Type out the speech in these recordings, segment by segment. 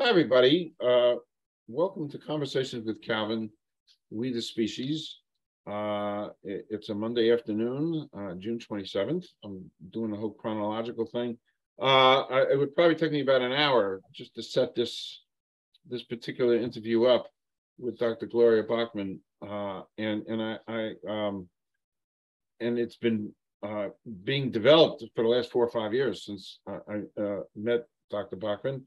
Hi, everybody. Uh, welcome to Conversations with Calvin, We the Species. Uh, it- it's a Monday afternoon, uh, June twenty-seventh. I'm doing the whole chronological thing. Uh, I- it would probably take me about an hour just to set this, this particular interview up with Dr. Gloria Bachmann. Uh, and, and I, I, um, and it's been, uh, being developed for the last four or five years since I, I, met Dr. Bachmann.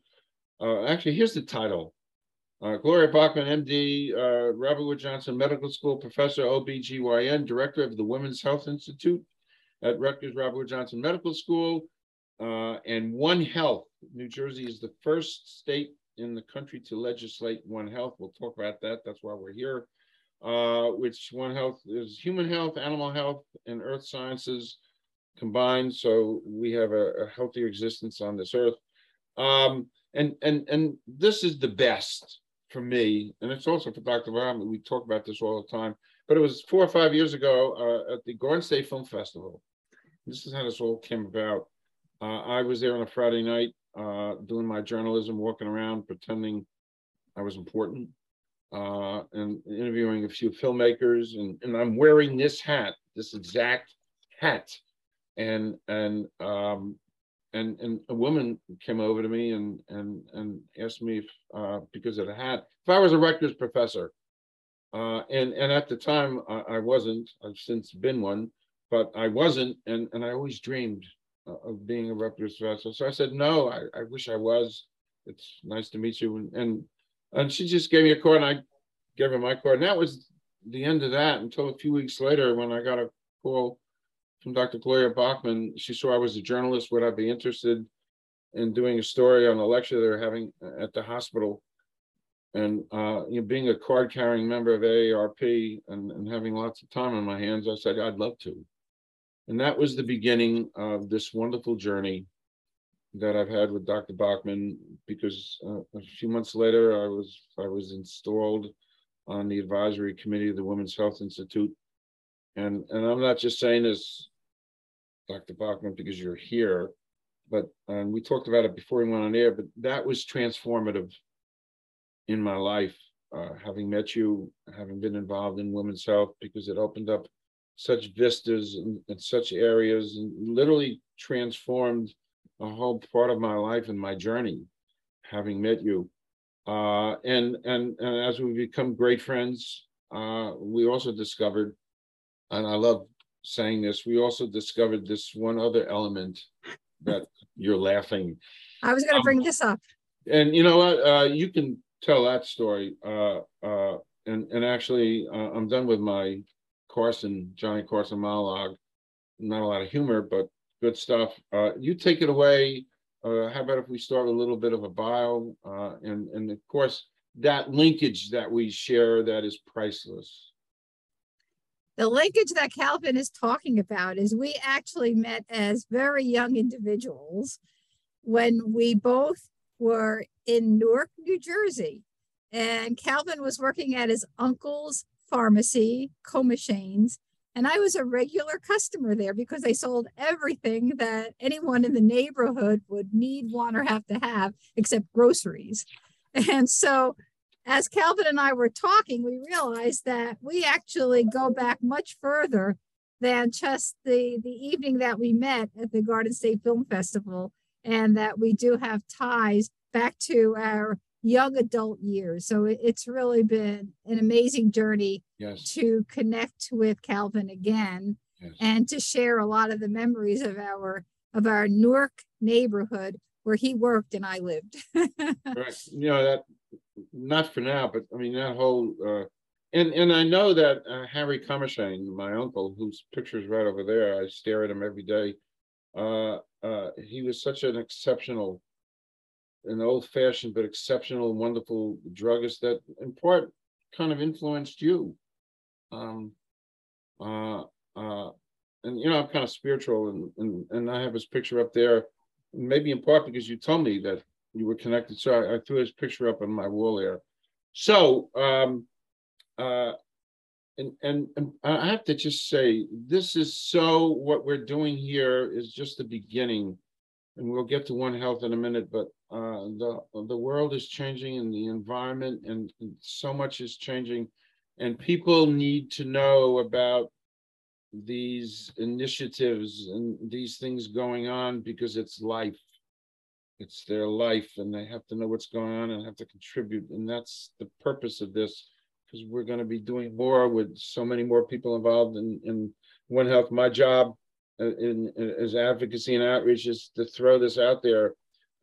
Uh, actually, here's the title. Uh, Gloria Bachmann, MD, uh, Robert Wood Johnson Medical School Professor, OBGYN, Director of the Women's Health Institute at Rutgers Robert Wood Johnson Medical School, uh, and One Health. New Jersey is the first state in the country to legislate One Health. We'll talk about that. That's why we're here. Uh, which One Health is human health, animal health, and earth sciences combined. So we have a, a healthier existence on this earth. Um, and and and this is the best for me, and it's also for Dr. Bachmann. We talk about this all the time, but it was four or five years ago uh, at the Garden State Film Festival. This is how this all came about. Uh, I was there on a Friday night uh, doing my journalism, walking around, pretending I was important, uh, and interviewing a few filmmakers, and, and I'm wearing this hat, this exact hat, and and um, and and a woman came over to me and and and asked me if uh, because of the hat if I was a Rutgers professor, uh, and and at the time I, I, wasn't. I've since been one, but I wasn't, and and I always dreamed of being a Rutgers professor. So I said no. I, I wish I was. It's nice to meet you, and and and she just gave me a card, and I gave her my card, and that was the end of that until a few weeks later when I got a call from Dr. Gloria Bachmann. She saw I was a journalist. Would I be interested in doing a story on a lecture they're having at the hospital? And uh, you know, being a card carrying member of AARP and, and having lots of time on my hands, I said, I'd love to. And that was the beginning of this wonderful journey that I've had with Dr. Bachmann because uh, a few months later I was I was installed on the advisory committee of the Women's Health Institute. And and I'm not just saying this Dr. Bachmann, because you're here. But um, we talked about it before we went on air, but that was transformative in my life, uh, having met you, having been involved in women's health, because it opened up such vistas and, and such areas and literally transformed a whole part of my life and my journey, having met you. Uh, and, and, and as we become great friends, uh, we also discovered, and I love saying this, we also discovered this one other element that you're laughing. I was going to um, bring this up. And you know what? Uh, you can tell that story. Uh, uh, and and actually, uh, I'm done with my Carson Johnny Carson monologue. Not a lot of humor, but good stuff. Uh, you take it away. Uh, how about if we start with a little bit of a bio, and and of course that linkage that we share that is priceless the linkage that Calvin is talking about is we actually met as very young individuals when we both were in Newark, New Jersey. And Calvin was working at his uncle's pharmacy, Comashane's, and I was a regular customer there because they sold everything that anyone in the neighborhood would need, want, or have to have except groceries. And so as Calvin and I were talking, we realized that we actually go back much further than just the, the evening that we met at the Garden State Film Festival, and that we do have ties back to our young adult years. So it's really been an amazing journey yes. to connect with Calvin again yes. and to share a lot of the memories of our of our Newark neighborhood where he worked and I lived. right. You know that not for now, but I mean that whole uh, and and I know that uh, Harry Comershane, my uncle, whose picture is right over there, I stare at him every day. Uh, uh, he was such an exceptional, an old-fashioned but exceptional, wonderful druggist that, in part, kind of influenced you. Um, uh, uh, and you know, I'm kind of spiritual, and and and I have his picture up there, maybe in part because you told me that you were connected. So I, I, threw his picture up on my wall there. So, um, uh, and, and, and I have to just say, this is so, what we're doing here is just the beginning and we'll get to One Health in a minute, but uh, the the world is changing and the environment and, and so much is changing, and people need to know about these initiatives and these things going on because it's life. It's their life, and they have to know what's going on and have to contribute, and that's the purpose of this. Because we're going to be doing more with so many more people involved in, in One Health. My job uh, in, in, as advocacy and outreach is to throw this out there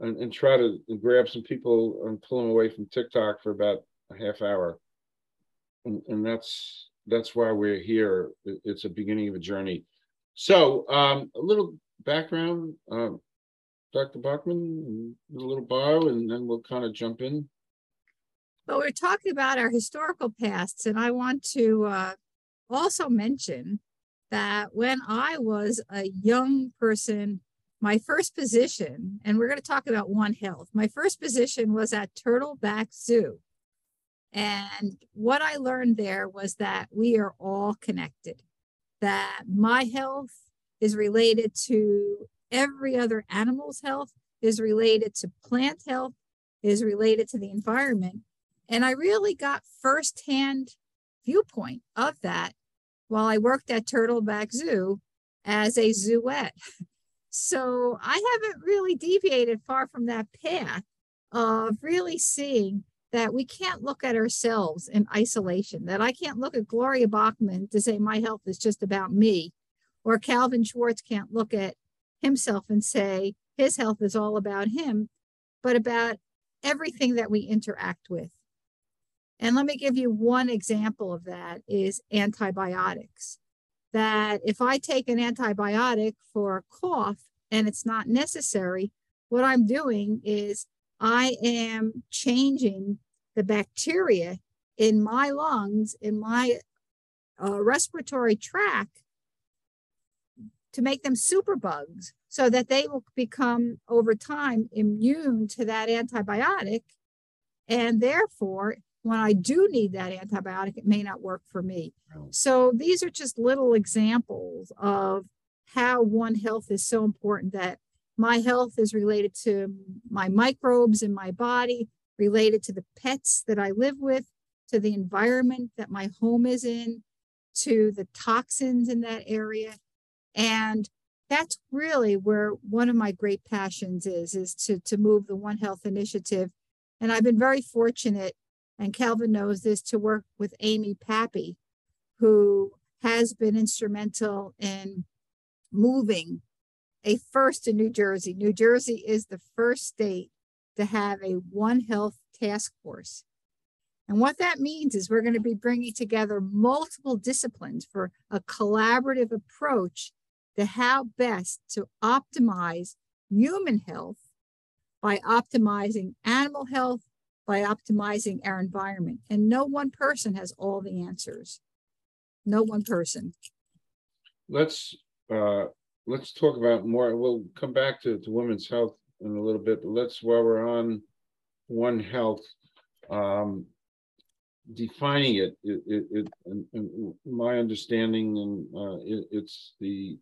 and, and try to grab some people and pull them away from TikTok for about a half hour. And, and that's that's why we're here. It's a beginning of a journey. So um, a little background, uh, Dr. Bachmann, a little bio, and then we'll kind of jump in. Well, we're talking about our historical pasts, and I want to uh, also mention that when I was a young person, my first position, and we're going to talk about One Health, my first position was at Turtleback Zoo. And what I learned there was that we are all connected, that my health is related to every other animal's health, is related to plant health, is related to the environment. And I really got firsthand viewpoint of that while I worked at Turtleback Zoo as a zooette. So I haven't really deviated far from that path of really seeing that we can't look at ourselves in isolation, that I can't look at Gloria Bachmann to say my health is just about me, or Calvin Schwartz can't look at himself and say his health is all about him, but about everything that we interact with. And let me give you one example of that is antibiotics. That if I take an antibiotic for a cough and it's not necessary, what I'm doing is I am changing the bacteria in my lungs, in my uh, respiratory tract to make them superbugs so that they will become over time immune to that antibiotic. And therefore, when I do need that antibiotic, it may not work for me. So these are just little examples of how One Health is so important that my health is related to my microbes in my body, related to the pets that I live with, to the environment that my home is in, to the toxins in that area. And that's really where one of my great passions is, is to, to move the One Health initiative. And I've been very fortunate and Calvin knows this, to work with Amy Pappy, who has been instrumental in moving a first in New Jersey. New Jersey is the first state to have a One Health task force. And what that means is we're going to be bringing together multiple disciplines for a collaborative approach to how best to optimize human health by optimizing animal health, by optimizing our environment. And no one person has all the answers. No one person. Let's uh, let's talk about more. We'll come back to, to women's health in a little bit, but let's while we're on One Health, um, defining it, it, it, it and, and my understanding, and uh, it, it's the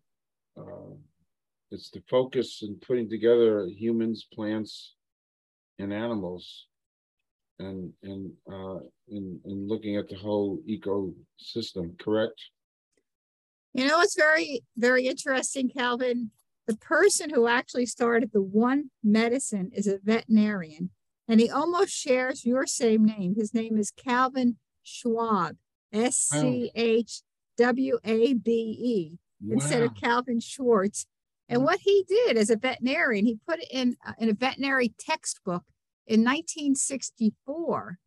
uh, it's the focus in putting together humans, plants, and animals and and uh, in in looking at the whole ecosystem. Correct. You know, it's very very interesting, Calvin. The person who actually started the One Medicine is a veterinarian, and he almost shares your same name. His name is Calvin Schwabe, S C H W A B E, instead of Calvin Schwartz. And what he did as a veterinarian, he put it in, uh, in a veterinary textbook in 1964,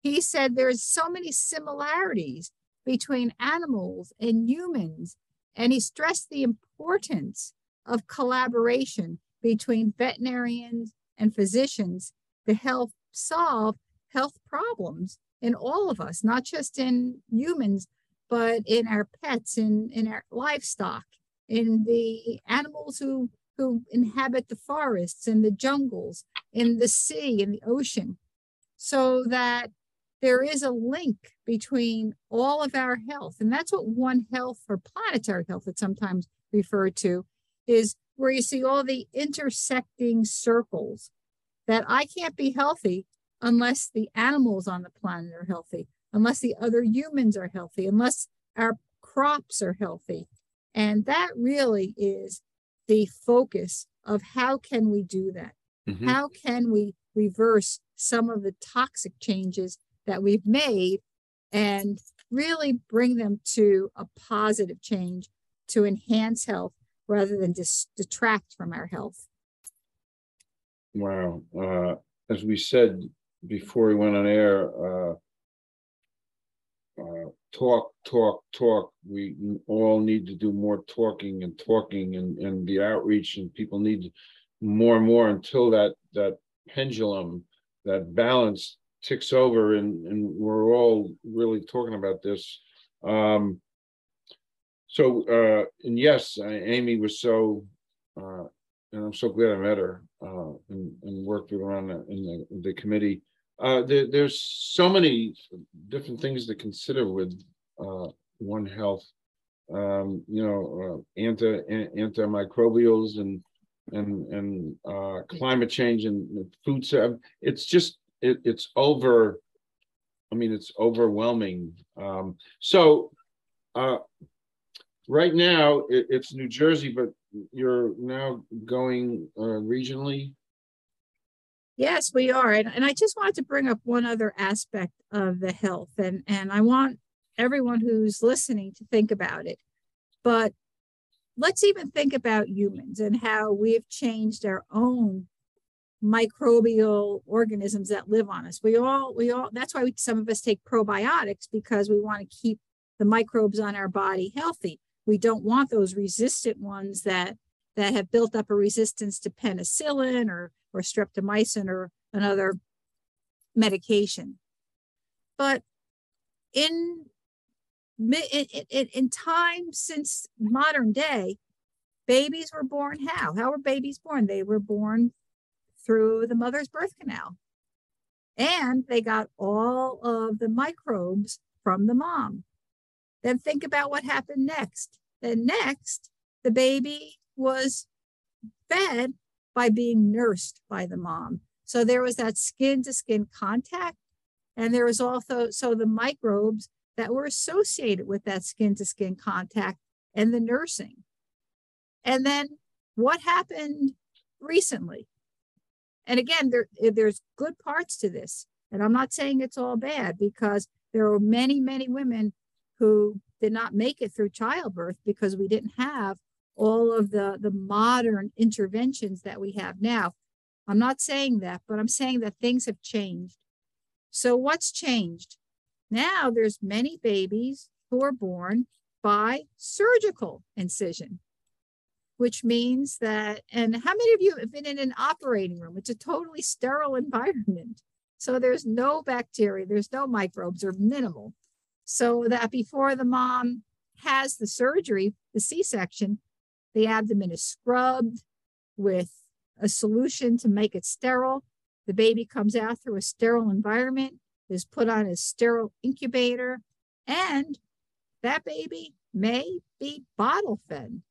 he said there's so many similarities between animals and humans. And he stressed the importance of collaboration between veterinarians and physicians to help solve health problems in all of us, not just in humans, but in our pets, in, in our livestock, in the animals who who inhabit the forests and the jungles, in the sea, in the ocean, so that there is a link between all of our health. And that's what One Health or planetary health, it's sometimes referred to, is where you see all the intersecting circles that I can't be healthy unless the animals on the planet are healthy, unless the other humans are healthy, unless our crops are healthy. And that really is the focus of how can we do that? Mm-hmm. How can we reverse some of the toxic changes that we've made and really bring them to a positive change to enhance health rather than just detract from our health. Wow. Uh, as we said before we went on air, uh, uh, talk, talk, talk. We all need to do more talking and talking and, and the outreach, and people need more and more until that that pendulum, that balance ticks over, and and we're all really talking about this. Um, so, uh, and yes, Amy was so, uh, and I'm so glad I met her uh, and, and worked with her on the, in the, the committee. Uh, there, there's so many different things to consider with uh, One Health. Um, you know, uh, anti antimicrobials and and and uh, climate change and food. It's just it, it's over. I mean, it's overwhelming. Um, so, uh, right now it, it's New Jersey, but you're now going uh, regionally. Yes, we are. And, and I just wanted to bring up one other aspect of the health, and, and I want everyone who's listening to think about it. But let's even think about humans and how we've changed our own microbial organisms that live on us. We all, we all, that's why we, some of us take probiotics because we want to keep the microbes on our body healthy. We don't want those resistant ones that that have built up a resistance to penicillin or or streptomycin or another medication. But in in, in, in time since modern day, babies were born how? How were babies born? They were born through the mother's birth canal. And they got all of the microbes from the mom. Then think about what happened next. Then next, the baby was fed by being nursed by the mom. So there was that skin to skin contact. And there was also so the microbes that were associated with that skin to skin contact and the nursing. And then what happened recently? And again, there, eh, there's good parts to this. And I'm not saying it's all bad because there are many, many women who did not make it through childbirth because we didn't have all of the, the modern interventions that we have now. I'm not saying that, but I'm saying that things have changed. So what's changed? Now there's many babies who are born by surgical incision, which means that, and how many of you have been in an operating room? It's a totally sterile environment. So there's no bacteria, there's no microbes or minimal so that before the mom has the surgery, the C section, the abdomen is scrubbed with a solution to make it sterile. The baby comes out through a sterile environment, is put on a sterile incubator, and that baby may be bottle fed.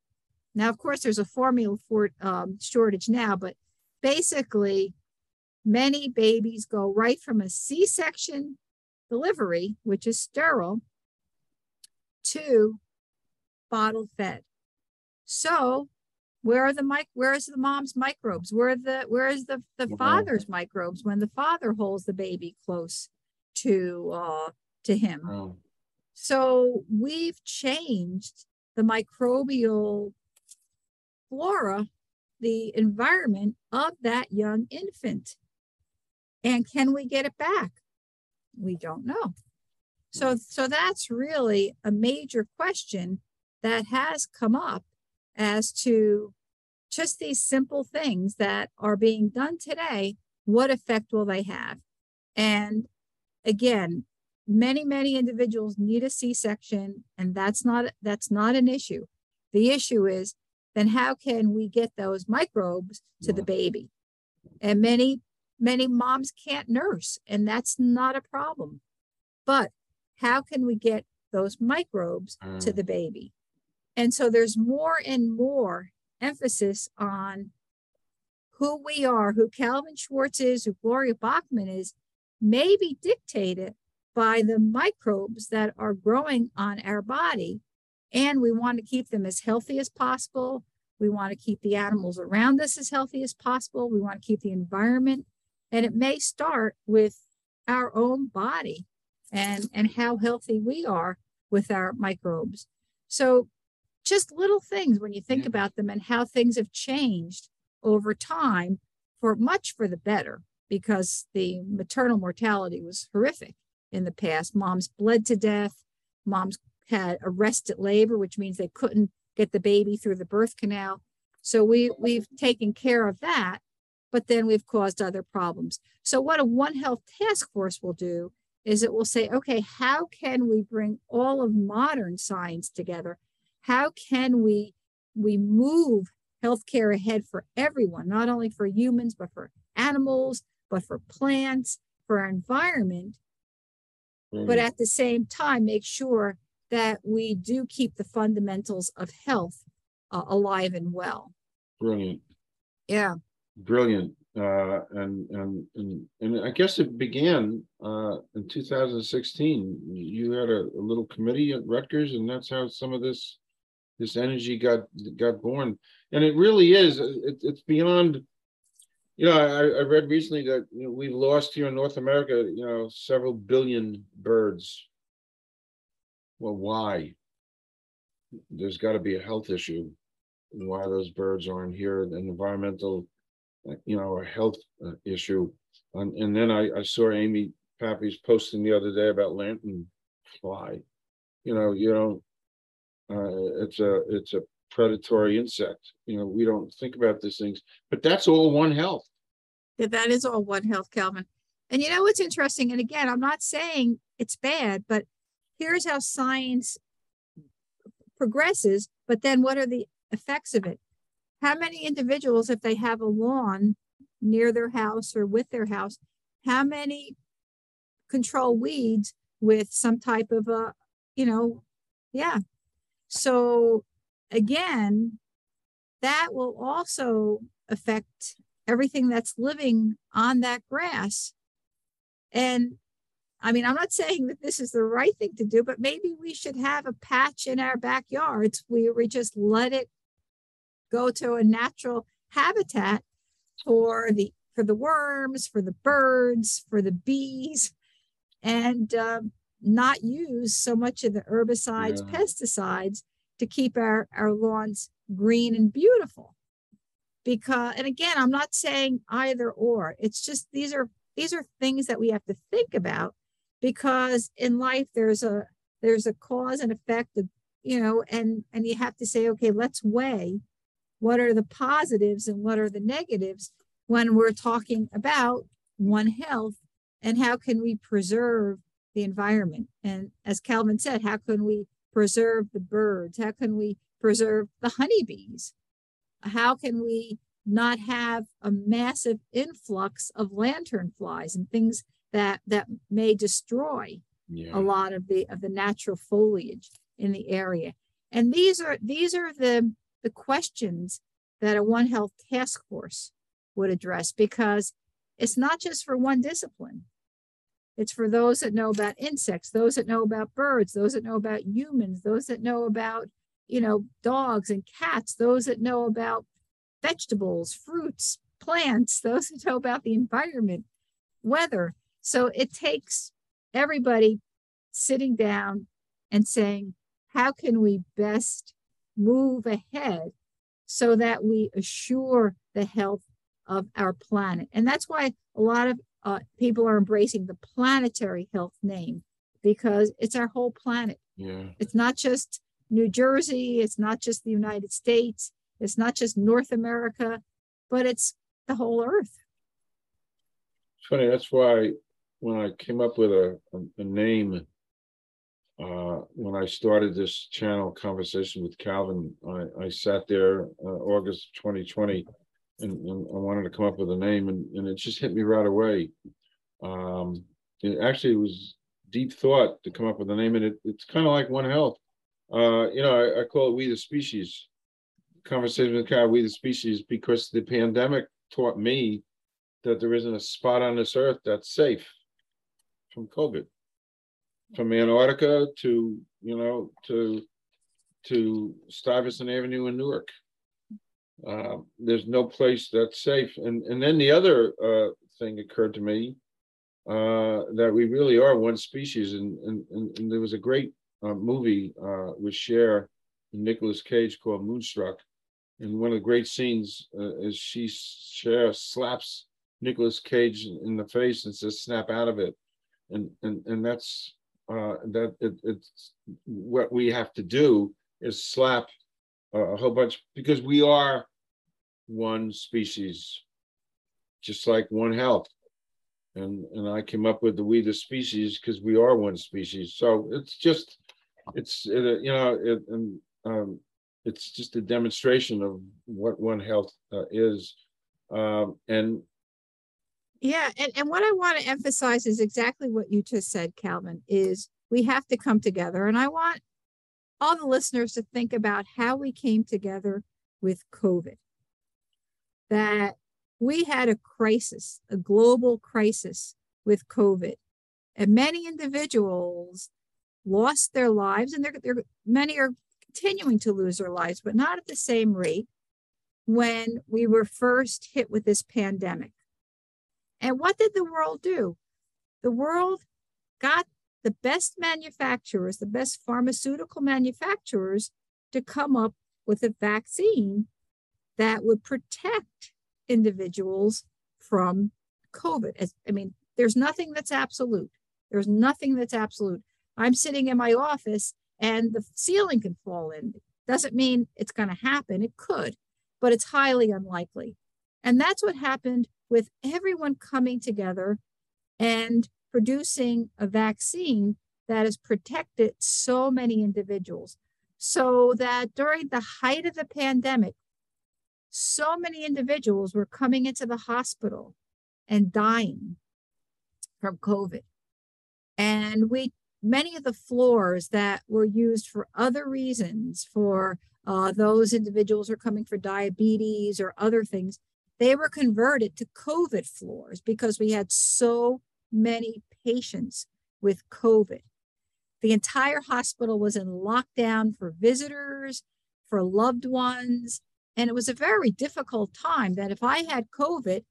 Now, of course, there's a formula for um, shortage now, but basically, many babies go right from a C section delivery, which is sterile, to bottle fed. So where are the mic where is the mom's microbes? Where are the where is the, the father's microbes when the father holds the baby close to uh to him? Oh. So we've changed the microbial flora, the environment of that young infant. And can we get it back? we don't know. So, so that's really a major question that has come up as to just these simple things that are being done today. What effect will they have? And again, many, many individuals need a C-section, and that's not that's not an issue. The issue is then how can we get those microbes to the baby? And many many moms can't nurse, and that's not a problem. But how can we get those microbes mm. to the baby? And so there's more and more emphasis on who we are, who Calvin Schwartz is, who Gloria Bachmann is, may be dictated by the microbes that are growing on our body. And we want to keep them as healthy as possible. We want to keep the animals around us as healthy as possible. We want to keep the environment. And it may start with our own body and, and how healthy we are with our microbes. So just little things when you think yeah. about them and how things have changed over time for much for the better because the maternal mortality was horrific in the past. Moms bled to death. Moms had arrested labor, which means they couldn't get the baby through the birth canal. So we we've taken care of that, but then we've caused other problems. So what a One Health task force will do is it will say, okay, how can we bring all of modern science together? How can we we move healthcare ahead for everyone, not only for humans, but for animals, but for plants, for our environment, mm-hmm. but at the same time, make sure that we do keep the fundamentals of health uh, alive and well. Brilliant. Yeah. Brilliant. Uh, and, and and and I guess it began uh, in 2016. You had a, a little committee at Rutgers, and that's how some of this this energy got got born. And it really is it, it's beyond you know I, I read recently that you know, we've lost here in north america you know several billion birds. Well why? There's got to be a health issue why those birds aren't here an environmental you know a health uh, issue. And, and then I, I saw amy pappy's posting the other day about lantern fly. You know you know uh, it's a it's a predatory insect. You know, we don't think about these things, but that's all One Health. Yeah, that is all One Health, Calvin. And you know what's interesting? And again, I'm not saying it's bad, but here's how science progresses. But then, what are the effects of it? How many individuals, if they have a lawn near their house or with their house, how many control weeds with some type of a, you know, yeah, so again, that will also affect everything that's living on that grass. And I mean, I'm not saying that this is the right thing to do, but maybe we should have a patch in our backyards where we just let it go to a natural habitat for the for the worms, for the birds, for the bees, and um, not use so much of the herbicides, yeah. pesticides to keep our, our lawns green and beautiful. Because, and again, I'm not saying either or. It's just these are these are things that we have to think about because in life there's a there's a cause and effect of, you know, and and you have to say, okay, let's weigh what are the positives and what are the negatives when we're talking about one health and how can we preserve the environment. And as Calvin said, how can we preserve the birds? How can we preserve the honeybees? How can we not have a massive influx of lantern flies and things that that may destroy yeah. a lot of the of the natural foliage in the area? And these are these are the the questions that a One Health task force would address because it's not just for one discipline. It's for those that know about insects, those that know about birds, those that know about humans, those that know about, you know, dogs and cats, those that know about vegetables, fruits, plants, those that know about the environment, weather. So it takes everybody sitting down and saying, how can we best move ahead so that we assure the health of our planet? And that's why a lot of uh, people are embracing the planetary health name because it's our whole planet. Yeah. It's not just New Jersey, it's not just the United States, it's not just North America, but it's the whole earth. It's funny, that's why when I came up with a, a, a name, uh, when I started this channel conversation with Calvin, I, I sat there uh, August 2020 and, and, I wanted to come up with a name, and, and it just hit me right away. Um, it actually was deep thought to come up with a name, and it, it's kind of like One Health. Uh, you know, I, I, call it We the Species conversation with Carol, we the species, because the pandemic taught me that there isn't a spot on this earth that's safe from COVID. From Antarctica to, you know, to to Stuyvesant Avenue in Newark. Uh, there's no place that's safe. And and then the other uh, thing occurred to me uh, that we really are one species. And and, and, and there was a great uh, movie uh, with Cher and Nicolas Cage called Moonstruck. And one of the great scenes is she Cher slaps Nicolas Cage in the face and says, "Snap out of it," and and and that's that it, it's what we have to do is slap a whole bunch because we are one species, just like one health. And and I came up with the we the species because we are one species. So it's just it's it, you know it, and um, it's just a demonstration of what one health uh, is. Um, and yeah, and, and what I want to emphasize is exactly what you just said, Calvin, is we have to come together. And I want all the listeners to think about how we came together with COVID. That we had a crisis, a global crisis with COVID. And many individuals lost their lives, and they're, they're, many are continuing to lose their lives, but not at the same rate when we were first hit with this pandemic. And what did the world do? The world got the best manufacturers, the best pharmaceutical manufacturers to come up with a vaccine that would protect individuals from COVID. As, I mean, there's nothing that's absolute. There's nothing that's absolute. I'm sitting in my office and the ceiling can fall in. Doesn't mean it's going to happen. It could, but it's highly unlikely. And that's what happened with everyone coming together and producing a vaccine that has protected so many individuals. So that during the height of the pandemic, so many individuals were coming into the hospital and dying from COVID. And we, many of the floors that were used for other reasons, for uh, those individuals who are coming for diabetes or other things, they were converted to COVID floors because we had so many patients with COVID. The entire hospital was in lockdown for visitors, for loved ones. And it was a very difficult time that if I had COVID,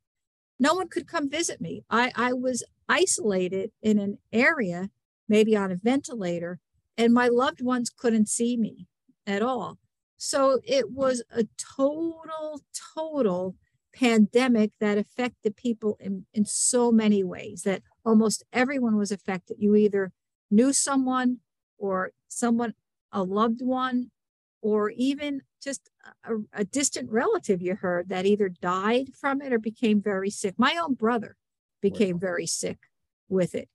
no one could come visit me. I, I was isolated in an area, maybe on a ventilator, and my loved ones couldn't see me at all. So it was a total, total pandemic that affected people in, in so many ways that almost everyone was affected. You either knew someone or someone, a loved one, or even just a, a distant relative you heard that either died from it or became very sick. My own brother became wow. very sick with it.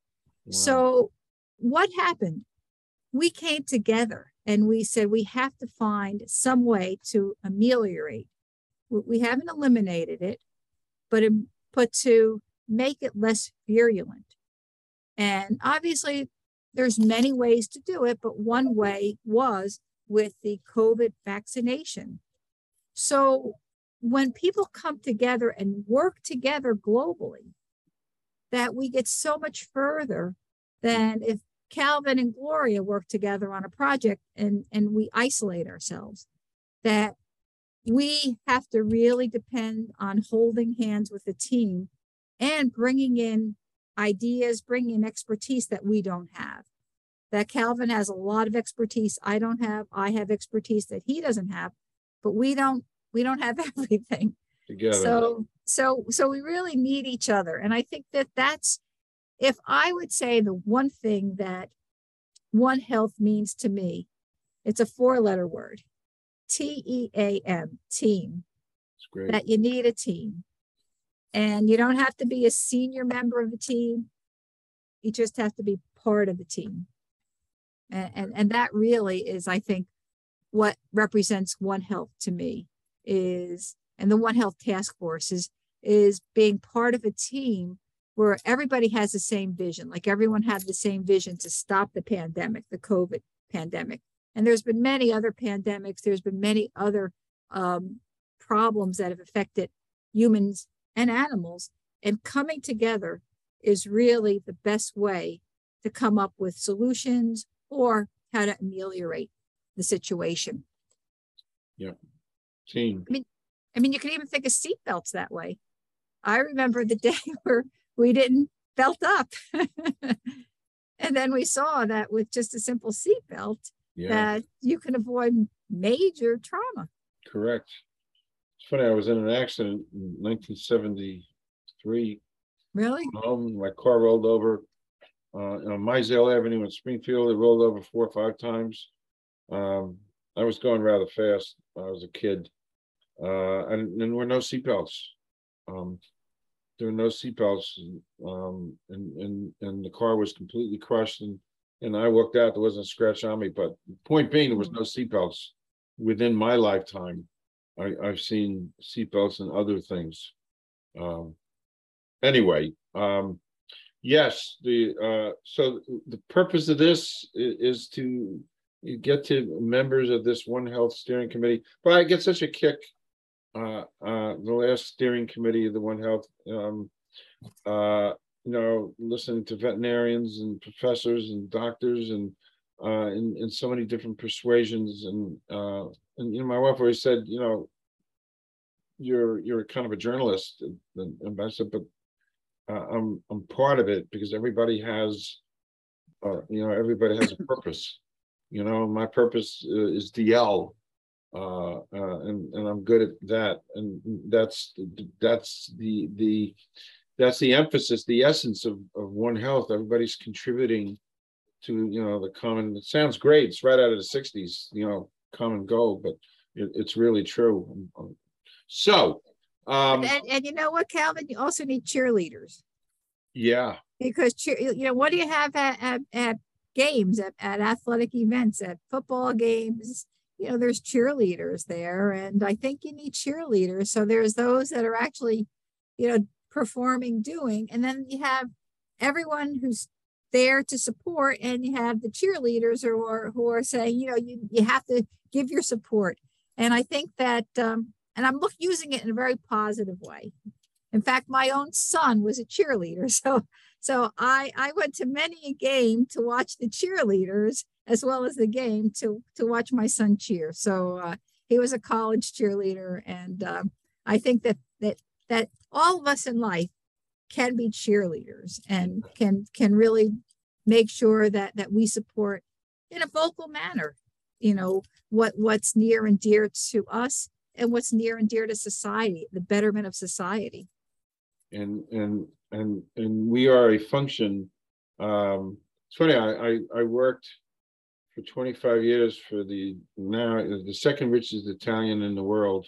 Wow. So, what happened? We came together and we said we have to find some way to ameliorate we haven't eliminated it, but but to make it less virulent. And obviously, there's many ways to do it, but one way was with the COVID vaccination. So when people come together and work together globally, that we get so much further than if Calvin and Gloria work together on a project and, and we isolate ourselves. That we have to really depend on holding hands with a team and bringing in ideas, bringing in expertise that we don't have. That Calvin has a lot of expertise I don't have. I have expertise that he doesn't have, but we don't we don't have everything. Together. So so so we really need each other, and I think that that's if I would say the one thing that One Health means to me, it's a four letter word. T E A M, team. That you need a team. And you don't have to be a senior member of the team. You just have to be part of the team. And, and, and that really is, I think, what represents One Health to me is, and the One Health Task Force is, is being part of a team where everybody has the same vision, like everyone had the same vision to stop the pandemic, the COVID pandemic. And there's been many other pandemics, there's been many other um, problems that have affected humans and animals. And coming together is really the best way to come up with solutions or how to ameliorate the situation. Yeah. Team. I mean, I mean, you can even think of seatbelts that way. I remember the day where we didn't belt up. and then we saw that with just a simple seatbelt, yeah. that you can avoid major trauma. Correct. Funny, I was in an accident in 1973. Really? Um, my car rolled over uh, on Meisel Avenue in Springfield. It rolled over four or five times. Um, I was going rather fast. I was a kid. Uh, and, and there were no seatbelts. Um, there were no seatbelts, um, and and and the car was completely crushed. And and I walked out. There wasn't a scratch on me. But the point being, there was no seatbelts within my lifetime. I, I've seen seatbelts and other things. Um, anyway, um, yes, the uh, so the purpose of this is, is to get to members of this One Health Steering Committee. But I get such a kick uh, uh, the last steering committee of the One Health, um, uh, you know, listening to veterinarians and professors and doctors and uh, in, in so many different persuasions and uh, and you know, my wife always said, you know, you're you're kind of a journalist, and, and I said, but uh, I'm I'm part of it because everybody has, uh, you know, everybody has a purpose. You know, my purpose uh, is DL, uh, uh, and and I'm good at that, and that's that's the the that's the emphasis, the essence of of One Health. Everybody's contributing to you know the common. It sounds great. It's right out of the '60s, you know, common go, but it, it's really true. So, um, and, and you know what, Calvin, you also need cheerleaders. Yeah, because cheer, you know, what do you have at at, at games, at, at athletic events, at football games? you know, there's cheerleaders there. And I think you need cheerleaders. So there's those that are actually, you know, performing, doing. And then you have everyone who's there to support and you have the cheerleaders who are who are saying you know you, you have to give your support. And i think that um, and i'm look, using it in a very positive way. In fact my own son was a cheerleader so so i i went to many a game to watch the cheerleaders as well as the game to to watch my son cheer. So uh, he was a college cheerleader, and um, I think that that that all of us in life can be cheerleaders and can can really make sure that that we support in a vocal manner you know what what's near and dear to us and what's near and dear to society the betterment of society and and and and we are a function um it's funny i i, I worked for 25 years for the now the second richest Italian in the world,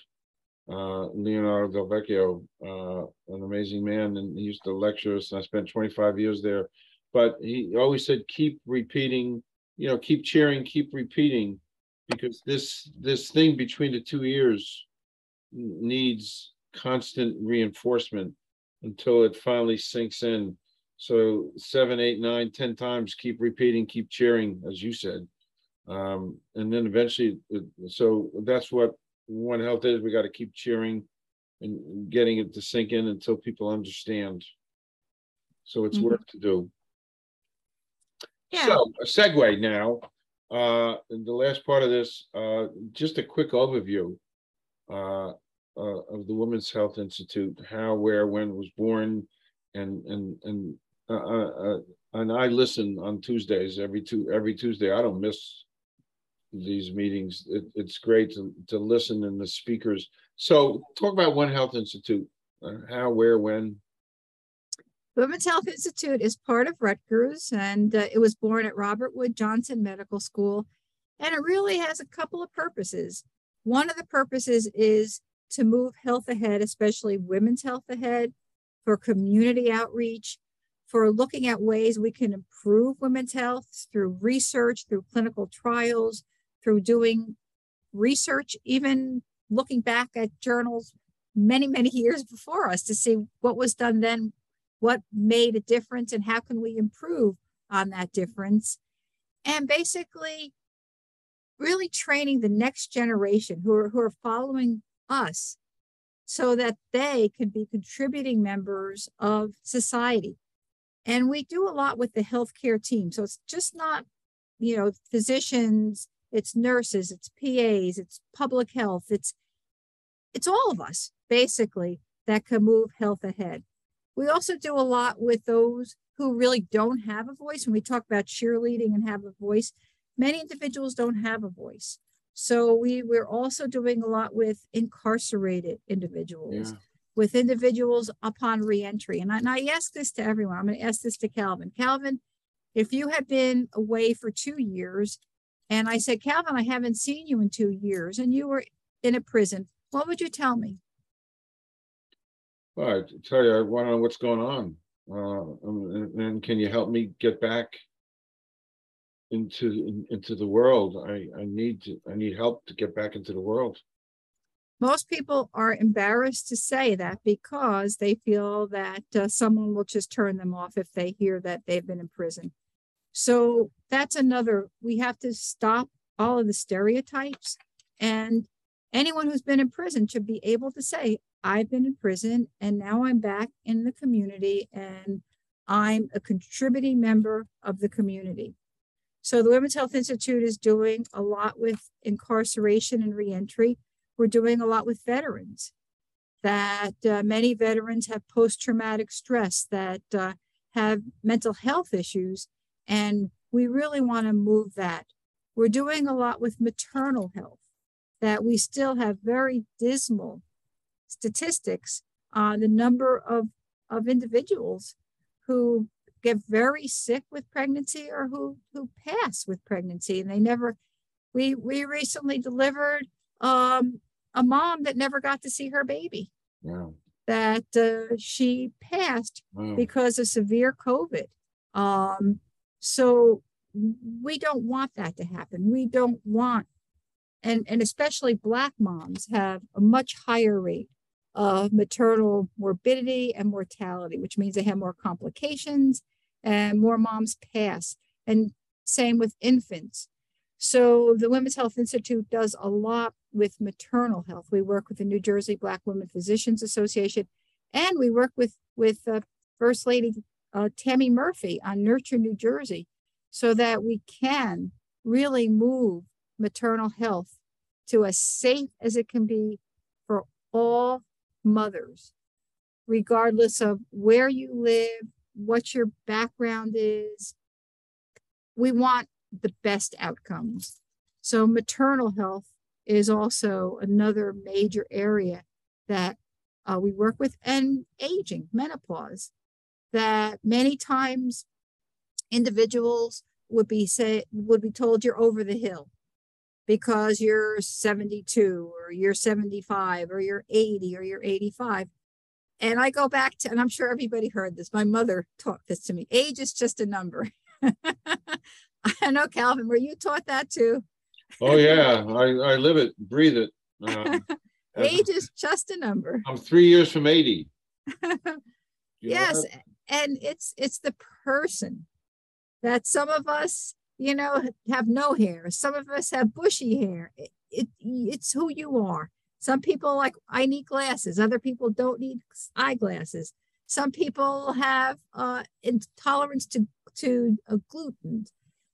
uh, Leonardo Del Vecchio, uh, an amazing man, and he used to lecture us. And I spent 25 years there, but he always said, "Keep repeating, you know, keep cheering, keep repeating, because this this thing between the two ears needs constant reinforcement until it finally sinks in." So seven, eight, nine, ten times, keep repeating, keep cheering, as you said. Um, and then eventually, so that's what One Health is. We got to keep cheering and getting it to sink in until people understand. So it's mm-hmm. work to do. Yeah. So a segue now. Uh, the last part of this, uh, just a quick overview uh, uh, of the Women's Health Institute, how, where, when was born, and and and uh, uh, and I listen on Tuesdays every two every Tuesday. I don't miss these meetings. It, it's great to, to listen and the speakers. So talk about One Health Institute, how, where, when. Women's Health Institute is part of Rutgers and uh, it was born at Robert Wood Johnson Medical School. And it really has a couple of purposes. One of the purposes is to move health ahead, especially women's health ahead, for community outreach, for looking at ways we can improve women's health through research, through clinical trials, through doing research, even looking back at journals many, many years before us to see what was done then, what made a difference, and how can we improve on that difference. And basically, really training the next generation who are, who are following us so that they can be contributing members of society. And we do a lot with the healthcare team. So it's just not, you know, physicians, it's nurses, it's PAs, it's public health, it's it's all of us basically that can move health ahead. We also do a lot with those who really don't have a voice. When we talk about cheerleading and have a voice, many individuals don't have a voice. So we, we're also doing a lot with incarcerated individuals, yeah. with individuals upon reentry. And I, and I ask this to everyone. I'm going to ask this to Calvin. Calvin, if you had been away for two years, and I said, Calvin, I haven't seen you in two years, and you were in a prison, what would you tell me? Well, I tell you, I want to know what's going on. Uh, and, and can you help me get back into in, into the world. I I need to, I need help to get back into the world. Most people are embarrassed to say that because they feel that uh, someone will just turn them off if they hear that they've been in prison. So that's another. We have to stop all of the stereotypes, and anyone who's been in prison should be able to say, "I've been in prison, and now I'm back in the community, and I'm a contributing member of the community." So the Women's Health Institute is doing a lot with incarceration and reentry. We're doing a lot with veterans. That uh, many veterans have post-traumatic stress, that uh, have mental health issues, and we really want to move that. We're doing a lot with maternal health. That we still have very dismal statistics on the number of of individuals who get very sick with pregnancy or who who pass with pregnancy and they never we we recently delivered um a mom that never got to see her baby wow. that uh, she passed wow. because of severe covid um so we don't want that to happen we don't want and and especially black moms have a much higher rate of maternal morbidity and mortality, which means they have more complications and more moms pass. And same with infants. So the Women's Health Institute does a lot with maternal health. We work with the New Jersey Black Women Physicians Association, and we work with with uh, First Lady uh, Tammy Murphy on Nurture New Jersey, so that we can really move maternal health to as safe as it can be for all mothers, regardless of where you live, what your background is. We want the best outcomes. So, maternal health is also another major area that uh, we work with, and aging, menopause, that many times individuals would be say would be told you're over the hill because you're 72 or you're 75 or you're 80 or you're 85 and I go back to, and I'm sure everybody heard this. My mother taught this to me. Age is just a number. I know, Calvin, were you taught that too? oh yeah, I, I live it, breathe it. Um, Age is just a number. I'm three years from 80. yes, and it's it's the person that some of us, you know, have no hair. Some of us have bushy hair. It, it it's who you are. Some people like, I need glasses. Other people don't need eyeglasses. Some people have uh, intolerance to, to uh, gluten.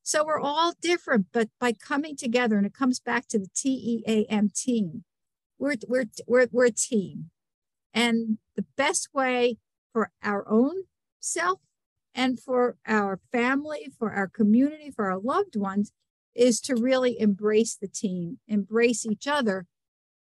So we're all different, but by coming together, and it comes back to the TEAM team, we're, we're, we're, we're a team. And the best way for our own self and for our family, for our community, for our loved ones is to really embrace the team, embrace each other,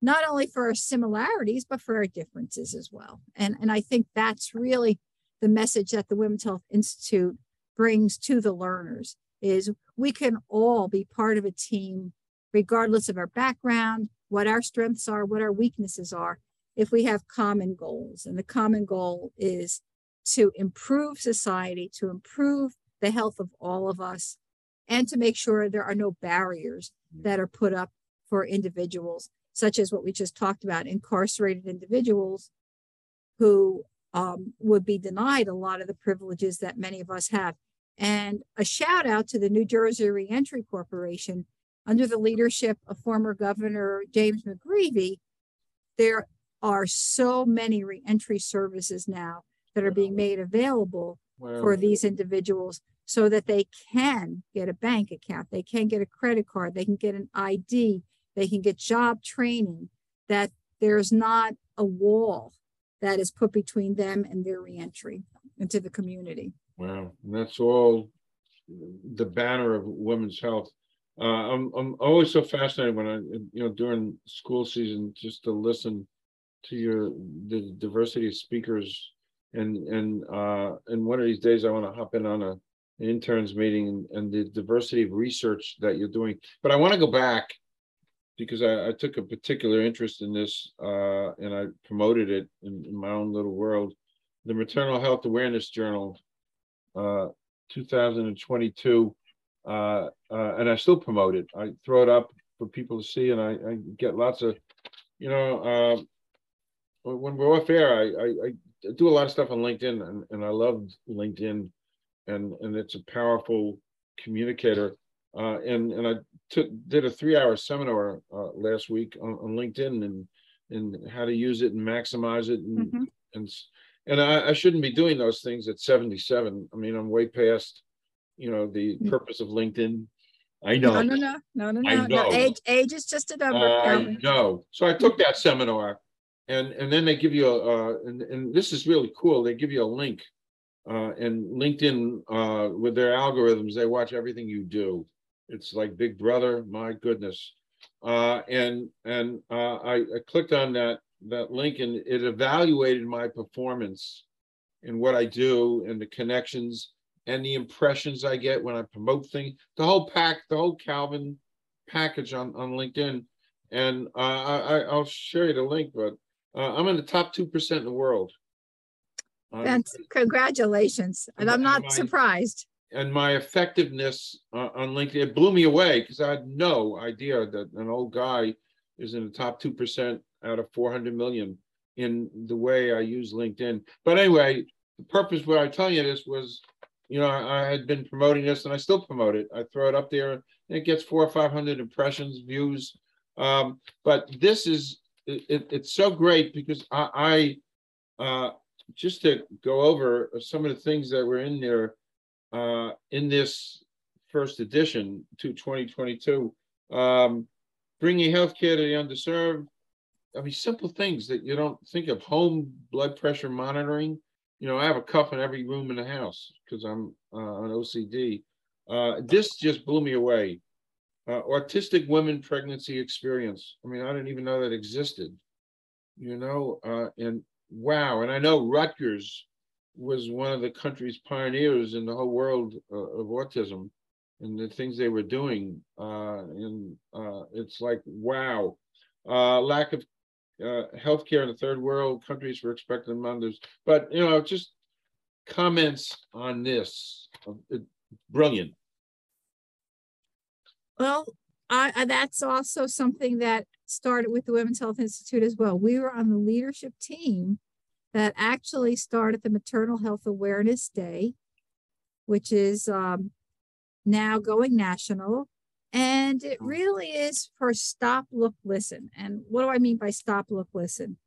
not only for our similarities, but for our differences as well. And, and I think that's really the message that the Women's Health Institute brings to the learners is we can all be part of a team, regardless of our background, what our strengths are, what our weaknesses are, if we have common goals. And the common goal is to improve society, to improve the health of all of us, and to make sure there are no barriers that are put up for individuals such as what we just talked about, incarcerated individuals who um, would be denied a lot of the privileges that many of us have. And a shout out to the New Jersey Reentry Corporation. under the leadership of former Governor James McGreevey, there are so many reentry services now that are being made available wow. for these individuals so that they can get a bank account, they can get a credit card, they can get an ID, they can get job training, that there's not a wall that is put between them and their reentry into the community. Wow, and that's all the banner of women's health. Uh, I'm I'm always so fascinated when I you know during school season just to listen to your the diversity of speakers and and uh and one of these days I want to hop in on a an interns meeting and, and the diversity of research that you're doing. But I want to go back because I, I, took a particular interest in this uh, and I promoted it in, in, my own little world. The Maternal Health Awareness Journal, uh, 2022, uh, uh, and I still promote it. I throw it up for people to see, and I, I get lots of, you know, uh, when we're off air, I, I, I, do a lot of stuff on LinkedIn, and, and I love LinkedIn, and and it's a powerful communicator. Uh, and and I took did a three hour seminar uh, last week on, on, LinkedIn and and how to use it and maximize it and mm-hmm. and and I, I, shouldn't be doing those things at 77. I mean, I'm way past you know the mm. purpose of LinkedIn. I know. No, no, no, no, no, no. no. Age, age is just a number. I know. So I took that seminar, and and then they give you a uh, and and this is really cool. They give you a link, uh, and LinkedIn uh, with their algorithms, they watch everything you do. It's like Big Brother. My goodness. Uh, and and uh, I, I clicked on that that link and it evaluated my performance and what I do and the connections and the impressions I get when I promote things. The whole pack, the whole Calvin package on on LinkedIn. And uh, I, I'll share you the link, but uh, I'm in the top two percent in the world. That's congratulations, and I'm not my, surprised and my effectiveness uh, on LinkedIn it blew me away because I had no idea that an old guy is in the top two percent out of 400 million in the way I use LinkedIn. But anyway, the purpose why I tell you this was, you know, I, I, had been promoting this and I still promote it. I throw it up there and it gets four or 500 impressions, views. Um, but this is, it, it's so great because I, I uh, just to go over some of the things that were in there uh, in this first edition to 2022, um, bringing healthcare to the underserved. I mean, simple things that you don't think of. Home blood pressure monitoring. You know, I have a cuff in every room in the house because I'm uh, on OCD. Uh, this just blew me away. Uh, autistic women pregnancy experience. I mean, I didn't even know that existed. You know, uh, and wow. And I know Rutgers was one of the country's pioneers in the whole world uh, of autism and the things they were doing. Uh, and uh, it's like, wow. Uh, lack of uh, healthcare in the third world countries for expecting mothers. But, you know, just comments on this. Brilliant. Well, I, that's also something that started with the Women's Health Institute as well. We were on the leadership team that actually started the Maternal Health Awareness Day, which is um, now going national. And it really is for stop, look, listen. And what do I mean by stop, look, listen?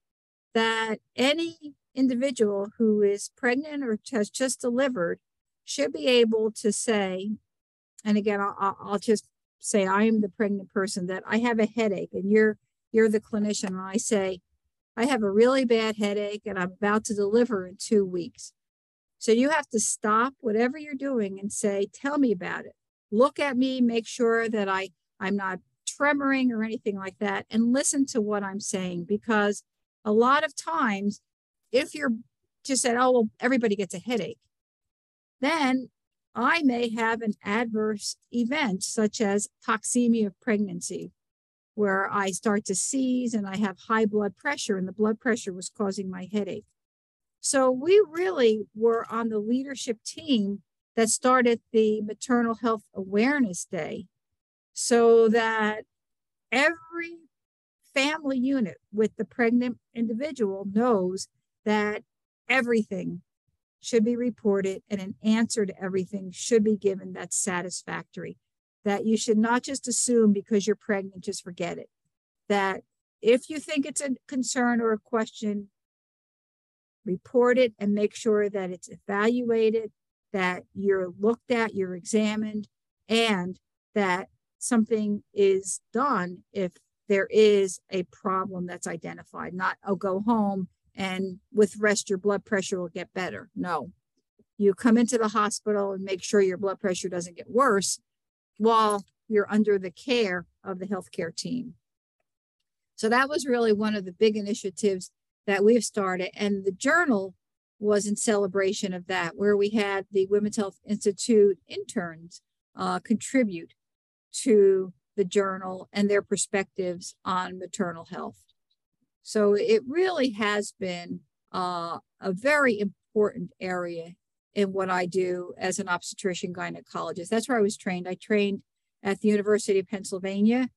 That any individual who is pregnant or has just delivered should be able to say, and again, I'll, I'll just say I am the pregnant person that I have a headache, and you're you're the clinician, and I say, I have a really bad headache and I'm about to deliver in two weeks. So you have to stop whatever you're doing and say, tell me about it. Look at me, make sure that I, I'm not tremoring or anything like that, and listen to what I'm saying. Because a lot of times, if you're just said, oh, well, everybody gets a headache, then I may have an adverse event such as toxemia of pregnancy, where I start to seize and I have high blood pressure, and the blood pressure was causing my headache. So we really were on the leadership team that started the Maternal Health Awareness Day so that every family unit with the pregnant individual knows that everything should be reported and an answer to everything should be given that's satisfactory. that you should not just assume because you're pregnant, just forget it. That if you think it's a concern or a question, report it and make sure that it's evaluated, that you're looked at, you're examined, and that something is done if there is a problem that's identified, not, oh, go home and with rest, your blood pressure will get better. No, you come into the hospital and make sure your blood pressure doesn't get worse while you're under the care of the healthcare team. So that was really one of the big initiatives that we've started. And the journal was in celebration of that, where we had the Women's Health Institute interns uh, contribute to the journal and their perspectives on maternal health. So it really has been uh, a very important area in what I do as an obstetrician gynecologist. That's where I was trained. I trained at the University of Pennsylvania,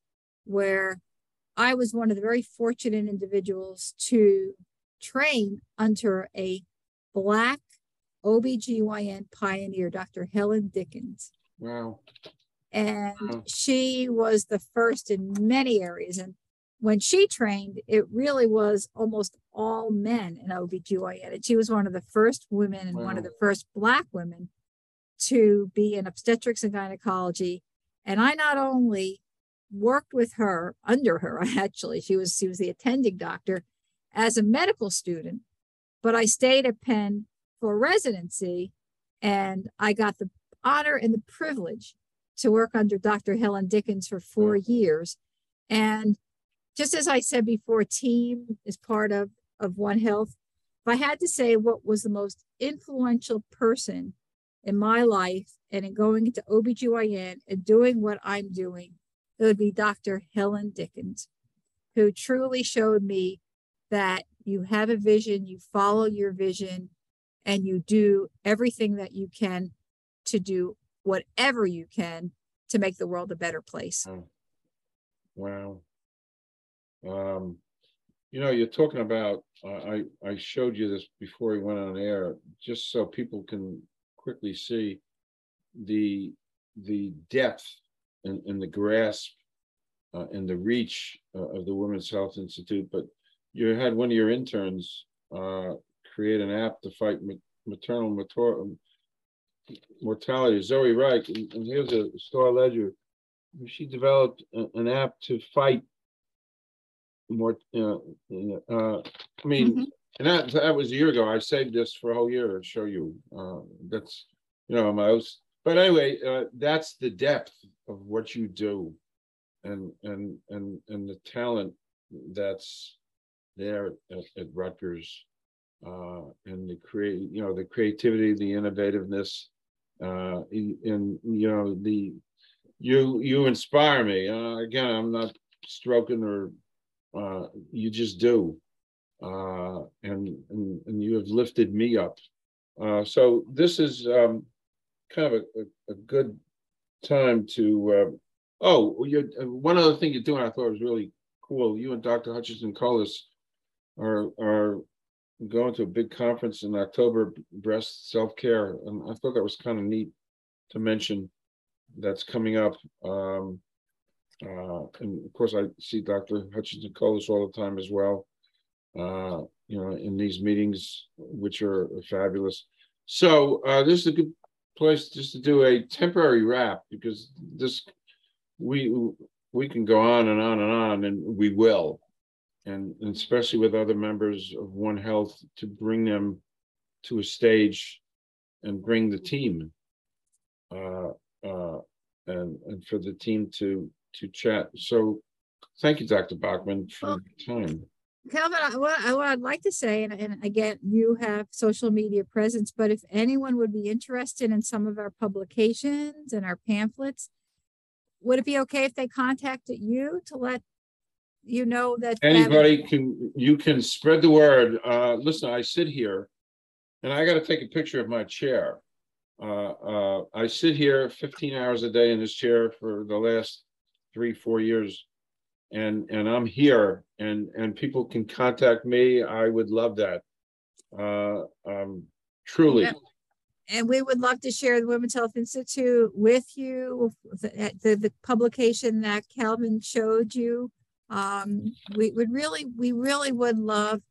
where I was one of the very fortunate individuals to train under a Black OBGYN pioneer, Dr. Helen Dickens. Wow. And wow. she was the first in many areas. And when she trained, it really was almost all men in OBGYN. And she was one of the first women and wow. one of the first Black women to be in obstetrics and gynecology. And I not only worked with her under her, actually, she was she was the attending doctor as a medical student, but I stayed at Penn for residency and I got the honor and the privilege to work under Dr. Helen Dickens for four years. And just as I said before, team is part of, of One Health. If I had to say what was the most influential person in my life and in going into OBGYN and doing what I'm doing, it would be Dr. Helen Dickens, who truly showed me that you have a vision, you follow your vision, and you do everything that you can to do whatever you can to make the world a better place. Mm. Wow. Um, you know, you're talking about, I, I showed you this before we went on air, just so people can quickly see the, the depth and, and the grasp uh, and the reach uh, of the Women's Health Institute. But you had one of your interns uh, create an app to fight maternal mator- mortality. Zoe Reich, and, and here's a Star Ledger. She developed a, an app to fight more. Uh, uh, I mean, mm-hmm. and that that was a year ago. I saved this for a whole year to show you. Uh, that's you know my. House. But anyway, uh, that's the depth of what you do, and and and and the talent that's there at, at Rutgers uh, and the create, you know, the creativity, the innovativeness, uh, and you know, the you you inspire me. Uh, again, I'm not stroking or uh, you just do, uh, and, and and you have lifted me up. Uh, so this is um, kind of a, a, good time to. Uh, oh, you one other thing you're doing, I thought was really cool. You and Dr. Hutchinson Colas are are going to a big conference in October, breast self care, and I thought that was kind of neat to mention. That's coming up. Um, uh, and of course, I see Dr. Hutchinson Colas all the time as well. Uh, you know, in these meetings, which are fabulous. So uh, this is a good place just to do a temporary wrap because this we we can go on and on and on, and we will and, and especially with other members of One Health to bring them to a stage and bring the team uh, uh, and and for the team to to chat. So, thank you, Dr. Bachmann, for well, time. Calvin, what, what I'd like to say, and, and again, you have social media presence, but if anyone would be interested in some of our publications and our pamphlets, would it be okay if they contacted you to let you know that anybody can you can spread the word uh listen i sit here and i got to take a picture of my chair uh uh i sit here 15 hours a day in this chair for the last three four years and and i'm here and and people can contact me i would love that uh um truly yeah. and we would love to share the Women's Health Institute with you, the, the, the publication that Calvin showed you. Um, we would really, we really would love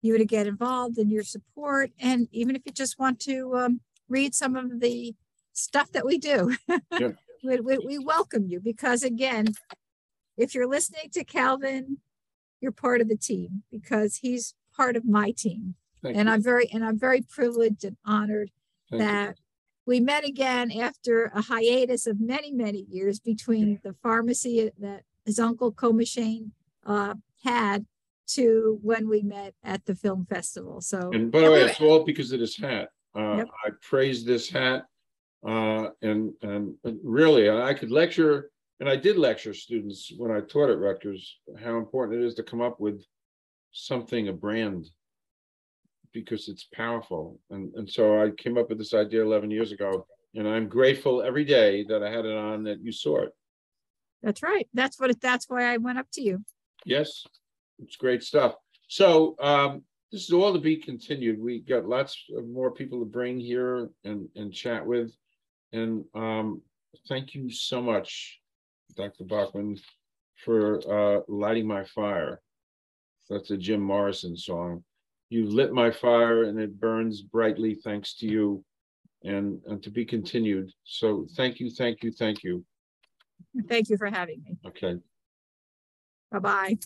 you to get involved in your support. And even if you just want to um, read some of the stuff that we do, Yeah. We, we, we welcome you because again, if you're listening to Calvin, you're part of the team because he's part of my team. Thank And you. I'm very, and I'm very privileged and honored Thank you. that we met again after a hiatus of many, many years between the pharmacy that his uncle Comashane uh, had to when we met at the film festival. So, And by the way, it's all because of this hat. Uh, Yep. I praise this hat. Uh, and, and really, I could lecture, and I did lecture students when I taught at Rutgers, how important it is to come up with something, a brand. Because it's powerful. And, and so I came up with this idea eleven years ago, and I'm grateful every day that I had it on that you saw it. that's right. That's what it, that's why I went up to you. Yes, it's great stuff. So um, this is all to be continued. We got lots of more people to bring here and and chat with. And um, thank you so much, Dr. Bachmann, for uh, lighting my fire. That's a Jim Morrison song. You lit my fire and it burns brightly thanks to you and and to be continued. So thank you, thank you, thank you. Thank you for having me. Okay. Bye bye.